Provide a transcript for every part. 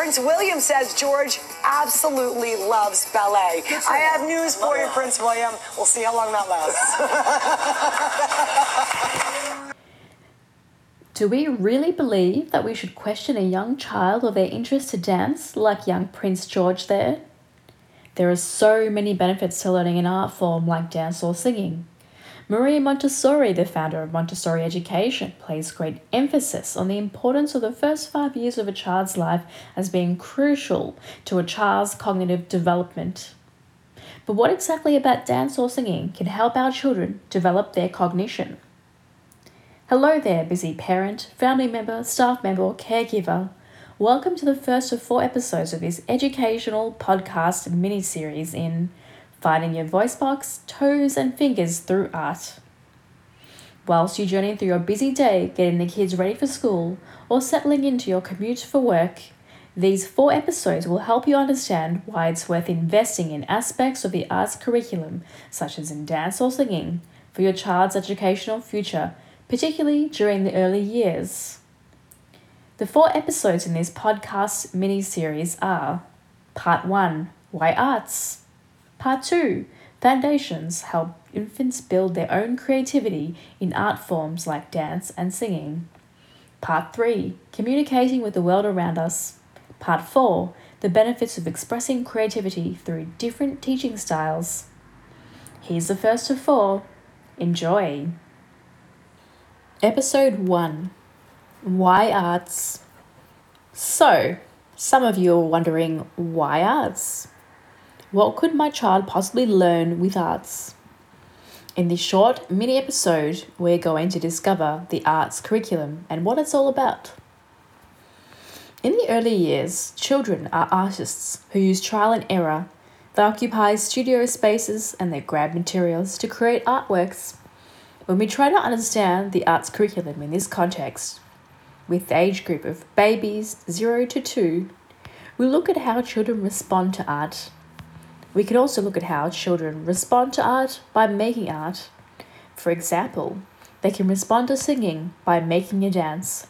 Prince William says George absolutely loves ballet. I have news for you, Prince William. We'll see how long that lasts. Do we really believe that we should question a young child or their interest to dance like young Prince George there? There are so many benefits to learning an art form like dance or singing. Maria Montessori, the founder of Montessori education, places great emphasis on the importance of the first five years of a child's life as being crucial to a child's cognitive development. But what exactly about dance or singing can help our children develop their cognition? Hello there, busy parent, family member, staff member, or caregiver. Welcome to the first of four episodes of this educational podcast mini series in finding your voice box, toes, and fingers through art. Whilst you journey through your busy day getting the kids ready for school or settling into your commute for work, these four episodes will help you understand why it's worth investing in aspects of the arts curriculum, such as in dance or singing, for your child's educational future, particularly during the early years. The four episodes in this podcast mini series are Part 1 Why Arts? Part 2 Foundations help infants build their own creativity in art forms like dance and singing. Part 3 Communicating with the world around us. Part 4 The benefits of expressing creativity through different teaching styles. Here's the first of four. Enjoy! Episode 1 Why Arts? So, some of you are wondering why arts? What could my child possibly learn with arts? In this short mini episode, we're going to discover the arts curriculum and what it's all about. In the early years, children are artists who use trial and error. They occupy studio spaces and they grab materials to create artworks. When we try to understand the arts curriculum in this context, with the age group of babies 0 to 2, we look at how children respond to art we can also look at how children respond to art by making art. For example, they can respond to singing by making a dance.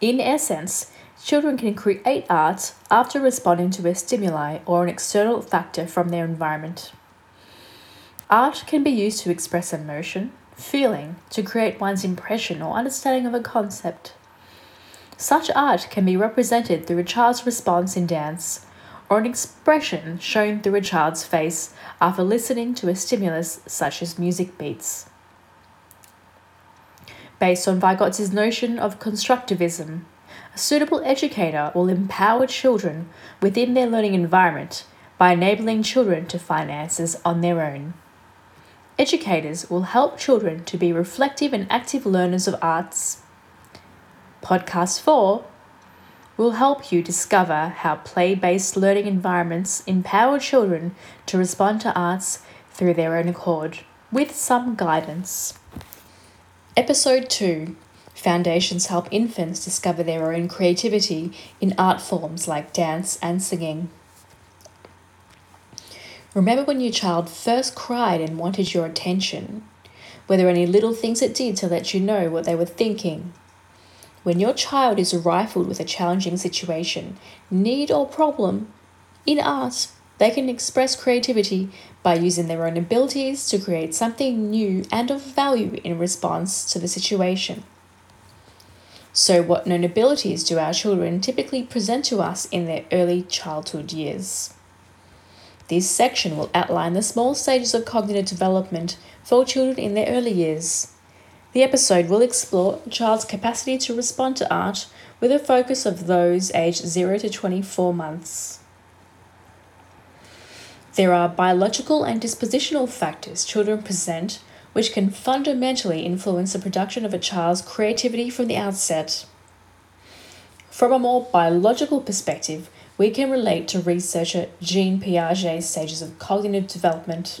In essence, children can create art after responding to a stimuli or an external factor from their environment. Art can be used to express emotion, feeling, to create one's impression or understanding of a concept. Such art can be represented through a child's response in dance or an expression shown through a child's face after listening to a stimulus such as music beats. Based on Vygotsky's notion of constructivism, a suitable educator will empower children within their learning environment by enabling children to find answers on their own. Educators will help children to be reflective and active learners of arts. Podcast 4 will help you discover how play based learning environments empower children to respond to arts through their own accord, with some guidance. Episode 2 Foundations help infants discover their own creativity in art forms like dance and singing. Remember when your child first cried and wanted your attention? Were there any little things it did to let you know what they were thinking, when your child is rifled with a challenging situation, need, or problem, in art, they can express creativity by using their own abilities to create something new and of value in response to the situation. So, what known abilities do our children typically present to us in their early childhood years? This section will outline the small stages of cognitive development for children in their early years. The episode will explore a child's capacity to respond to art with a focus of those aged 0 to 24 months. There are biological and dispositional factors children present which can fundamentally influence the production of a child's creativity from the outset. From a more biological perspective, we can relate to researcher Jean Piaget's stages of cognitive development.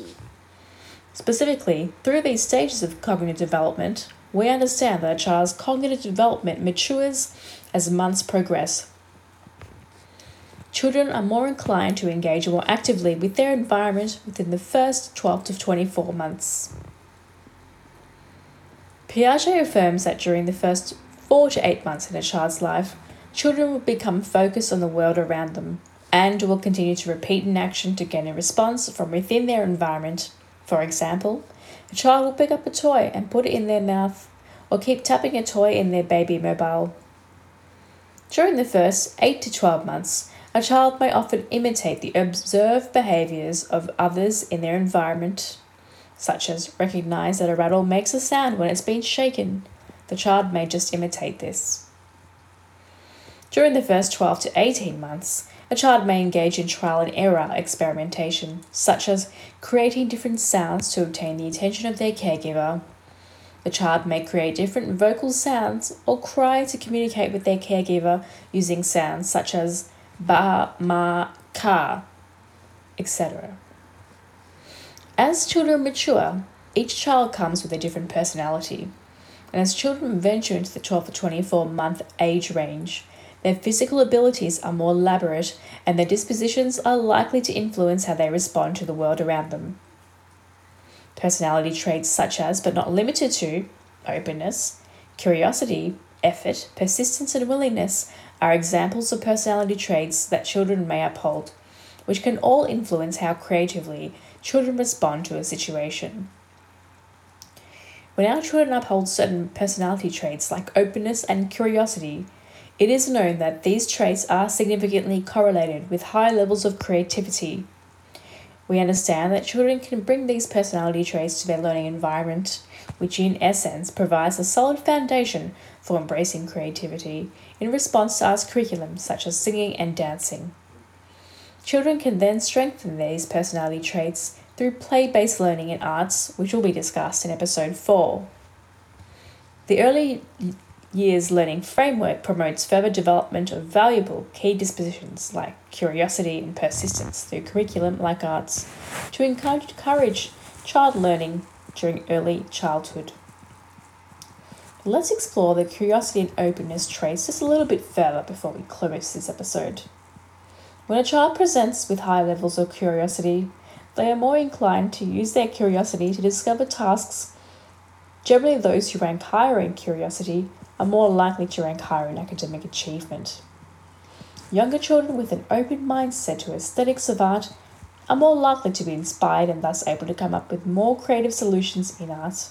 Specifically, through these stages of cognitive development, we understand that a child's cognitive development matures as months progress. Children are more inclined to engage more actively with their environment within the first 12 to 24 months. Piaget affirms that during the first 4 to 8 months in a child's life, children will become focused on the world around them and will continue to repeat an action to gain a response from within their environment. For example, a child will pick up a toy and put it in their mouth or keep tapping a toy in their baby mobile. During the first 8 to 12 months, a child may often imitate the observed behaviors of others in their environment, such as recognize that a rattle makes a sound when it's been shaken. The child may just imitate this. During the first 12 to 18 months, a child may engage in trial and error experimentation, such as creating different sounds to obtain the attention of their caregiver. The child may create different vocal sounds or cry to communicate with their caregiver using sounds such as ba, ma, ka, etc. As children mature, each child comes with a different personality. And as children venture into the 12 to 24 month age range, their physical abilities are more elaborate and their dispositions are likely to influence how they respond to the world around them. Personality traits such as, but not limited to, openness, curiosity, effort, persistence, and willingness are examples of personality traits that children may uphold, which can all influence how creatively children respond to a situation. When our children uphold certain personality traits like openness and curiosity, it is known that these traits are significantly correlated with high levels of creativity. We understand that children can bring these personality traits to their learning environment, which in essence provides a solid foundation for embracing creativity in response to arts curriculum such as singing and dancing. Children can then strengthen these personality traits through play based learning in arts, which will be discussed in episode 4. The early years learning framework promotes further development of valuable key dispositions like curiosity and persistence through curriculum like arts to encourage child learning during early childhood. Let's explore the curiosity and openness traits just a little bit further before we close this episode. When a child presents with high levels of curiosity, they are more inclined to use their curiosity to discover tasks. Generally, those who rank higher in curiosity are more likely to rank higher in academic achievement. Younger children with an open mindset to aesthetics of art are more likely to be inspired and thus able to come up with more creative solutions in art.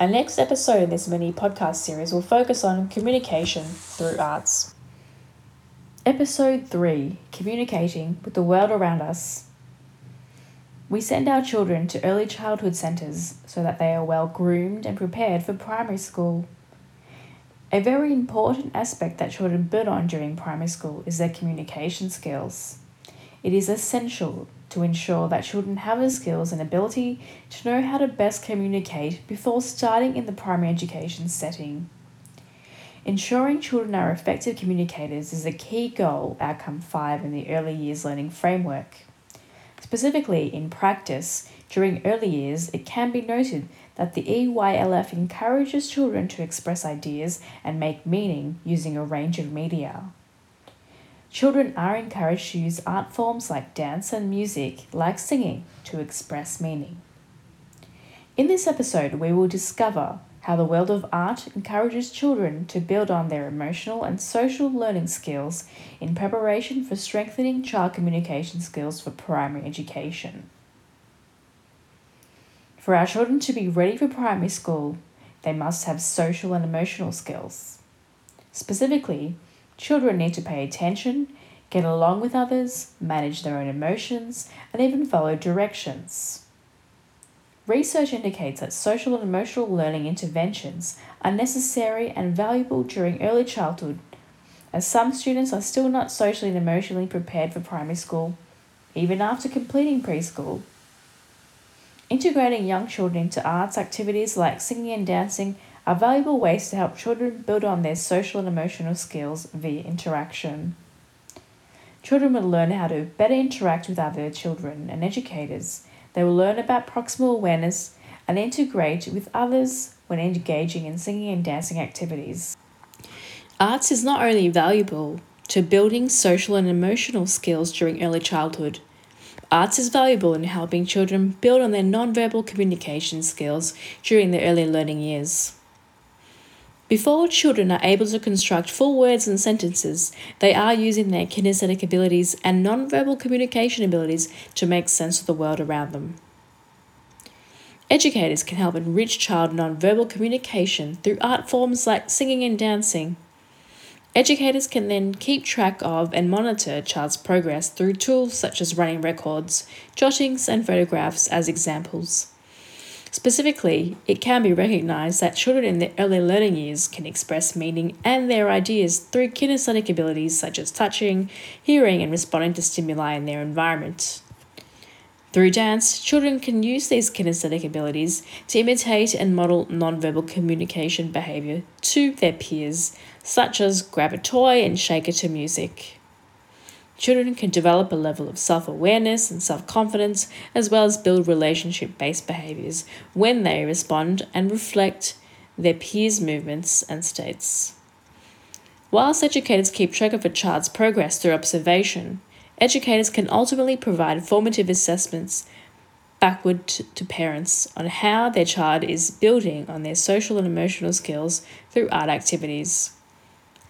Our next episode in this mini podcast series will focus on communication through arts. Episode 3 Communicating with the World Around Us. We send our children to early childhood centres so that they are well groomed and prepared for primary school. A very important aspect that children build on during primary school is their communication skills. It is essential to ensure that children have the skills and ability to know how to best communicate before starting in the primary education setting. Ensuring children are effective communicators is a key goal, outcome 5 in the early years learning framework. Specifically, in practice, during early years, it can be noted that the EYLF encourages children to express ideas and make meaning using a range of media. Children are encouraged to use art forms like dance and music, like singing, to express meaning. In this episode, we will discover how the world of art encourages children to build on their emotional and social learning skills in preparation for strengthening child communication skills for primary education. For our children to be ready for primary school, they must have social and emotional skills. Specifically, Children need to pay attention, get along with others, manage their own emotions, and even follow directions. Research indicates that social and emotional learning interventions are necessary and valuable during early childhood, as some students are still not socially and emotionally prepared for primary school, even after completing preschool. Integrating young children into arts activities like singing and dancing are valuable ways to help children build on their social and emotional skills via interaction. Children will learn how to better interact with other children and educators. They will learn about proximal awareness and integrate with others when engaging in singing and dancing activities. Arts is not only valuable to building social and emotional skills during early childhood, arts is valuable in helping children build on their nonverbal communication skills during their early learning years. Before children are able to construct full words and sentences, they are using their kinesthetic abilities and nonverbal communication abilities to make sense of the world around them. Educators can help enrich child nonverbal communication through art forms like singing and dancing. Educators can then keep track of and monitor child's progress through tools such as running records, jottings, and photographs as examples. Specifically, it can be recognized that children in their early learning years can express meaning and their ideas through kinesthetic abilities such as touching, hearing, and responding to stimuli in their environment. Through dance, children can use these kinesthetic abilities to imitate and model nonverbal communication behavior to their peers, such as grab a toy and shake it to music. Children can develop a level of self awareness and self confidence, as well as build relationship based behaviors when they respond and reflect their peers' movements and states. Whilst educators keep track of a child's progress through observation, educators can ultimately provide formative assessments backward to parents on how their child is building on their social and emotional skills through art activities.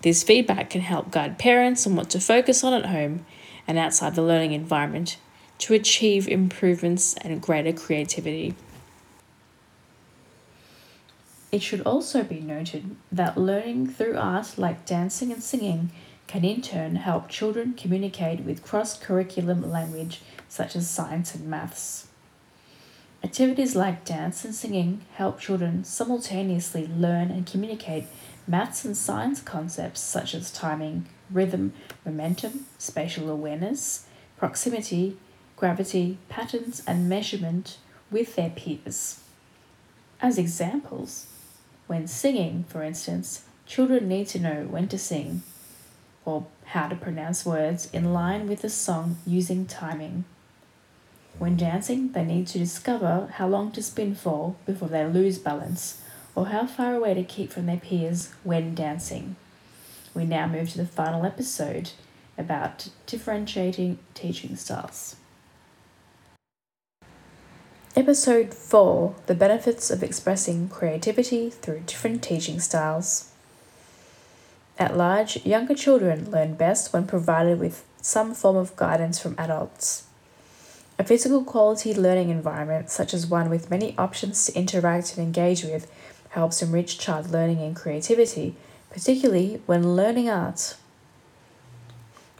This feedback can help guide parents on what to focus on at home and outside the learning environment to achieve improvements and greater creativity. It should also be noted that learning through art like dancing and singing can in turn help children communicate with cross curriculum language such as science and maths. Activities like dance and singing help children simultaneously learn and communicate Maths and science concepts such as timing, rhythm, momentum, spatial awareness, proximity, gravity, patterns, and measurement with their peers. As examples, when singing, for instance, children need to know when to sing or how to pronounce words in line with the song using timing. When dancing, they need to discover how long to spin for before they lose balance or how far away to keep from their peers when dancing. We now move to the final episode about differentiating teaching styles. Episode 4 The Benefits of Expressing Creativity Through Different Teaching Styles. At large, younger children learn best when provided with some form of guidance from adults. A physical quality learning environment, such as one with many options to interact and engage with, helps enrich child learning and creativity, particularly when learning art.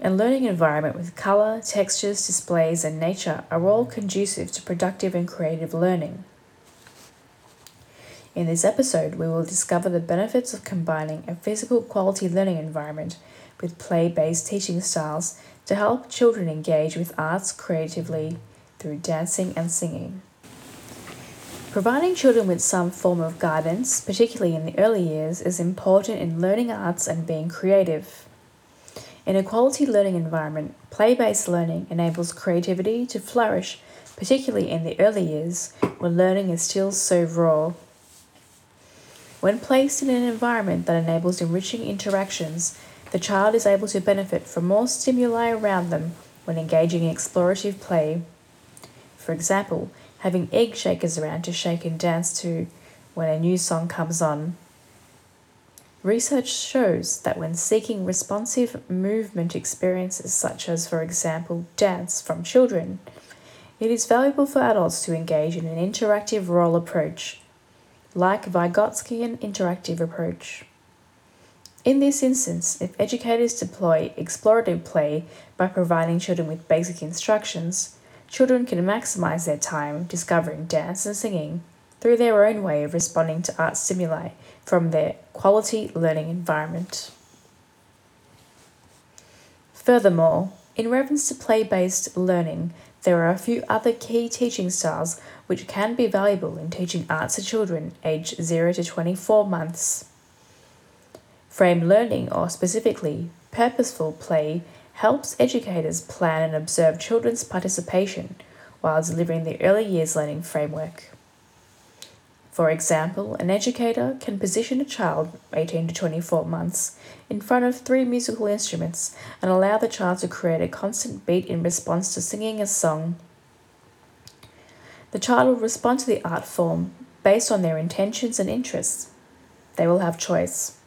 A learning environment with colour, textures, displays, and nature are all conducive to productive and creative learning. In this episode, we will discover the benefits of combining a physical quality learning environment with play based teaching styles to help children engage with arts creatively through dancing and singing. Providing children with some form of guidance, particularly in the early years, is important in learning arts and being creative. In a quality learning environment, play based learning enables creativity to flourish, particularly in the early years when learning is still so raw. When placed in an environment that enables enriching interactions, the child is able to benefit from more stimuli around them when engaging in explorative play. For example, having egg shakers around to shake and dance to when a new song comes on. Research shows that when seeking responsive movement experiences, such as, for example, dance from children, it is valuable for adults to engage in an interactive role approach, like Vygotskian interactive approach. In this instance, if educators deploy explorative play by providing children with basic instructions, children can maximize their time discovering dance and singing through their own way of responding to art stimuli from their quality learning environment. Furthermore, in reference to play based learning, there are a few other key teaching styles which can be valuable in teaching arts to children aged 0 to 24 months. Frame learning, or specifically purposeful play, helps educators plan and observe children's participation while delivering the early years learning framework. For example, an educator can position a child 18 to 24 months in front of three musical instruments and allow the child to create a constant beat in response to singing a song. The child will respond to the art form based on their intentions and interests. they will have choice.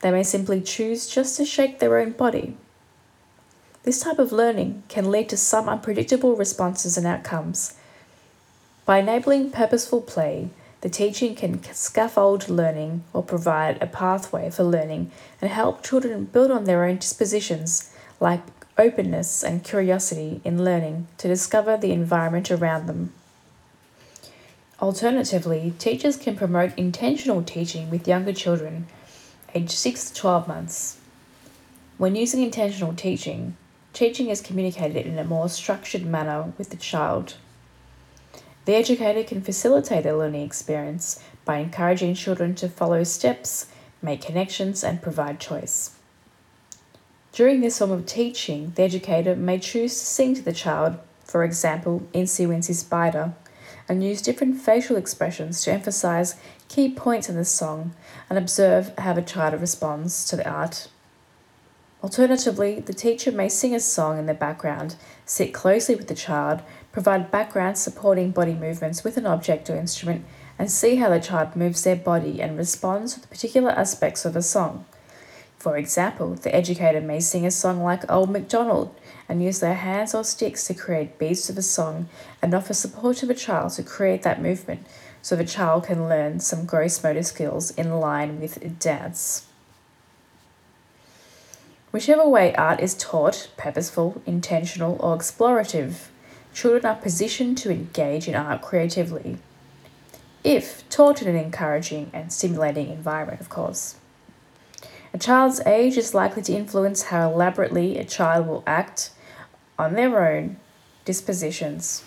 They may simply choose just to shake their own body. This type of learning can lead to some unpredictable responses and outcomes. By enabling purposeful play, the teaching can scaffold learning or provide a pathway for learning and help children build on their own dispositions, like openness and curiosity in learning to discover the environment around them. Alternatively, teachers can promote intentional teaching with younger children, aged 6 to 12 months. When using intentional teaching, teaching is communicated in a more structured manner with the child. The educator can facilitate their learning experience by encouraging children to follow steps, make connections, and provide choice. During this form of teaching, the educator may choose to sing to the child, for example, Incy Wincy Spider, and use different facial expressions to emphasize key points in the song and observe how the child responds to the art. Alternatively, the teacher may sing a song in the background, sit closely with the child, provide background supporting body movements with an object or instrument, and see how the child moves their body and responds to the particular aspects of a song. For example, the educator may sing a song like Old MacDonald and use their hands or sticks to create beats of a song and offer support to the child to create that movement so the child can learn some gross motor skills in line with dance. Whichever way art is taught, purposeful, intentional, or explorative, children are positioned to engage in art creatively. If taught in an encouraging and stimulating environment, of course. A child's age is likely to influence how elaborately a child will act on their own dispositions,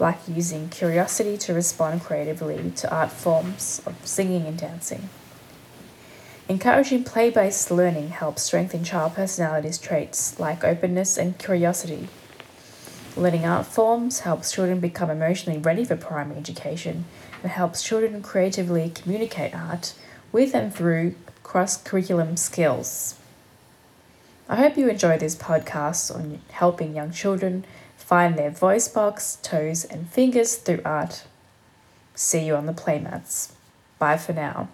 like using curiosity to respond creatively to art forms of singing and dancing. Encouraging play based learning helps strengthen child personalities traits like openness and curiosity. Learning art forms helps children become emotionally ready for primary education and helps children creatively communicate art with and through cross curriculum skills. I hope you enjoy this podcast on helping young children find their voice box, toes, and fingers through art. See you on the playmats. Bye for now.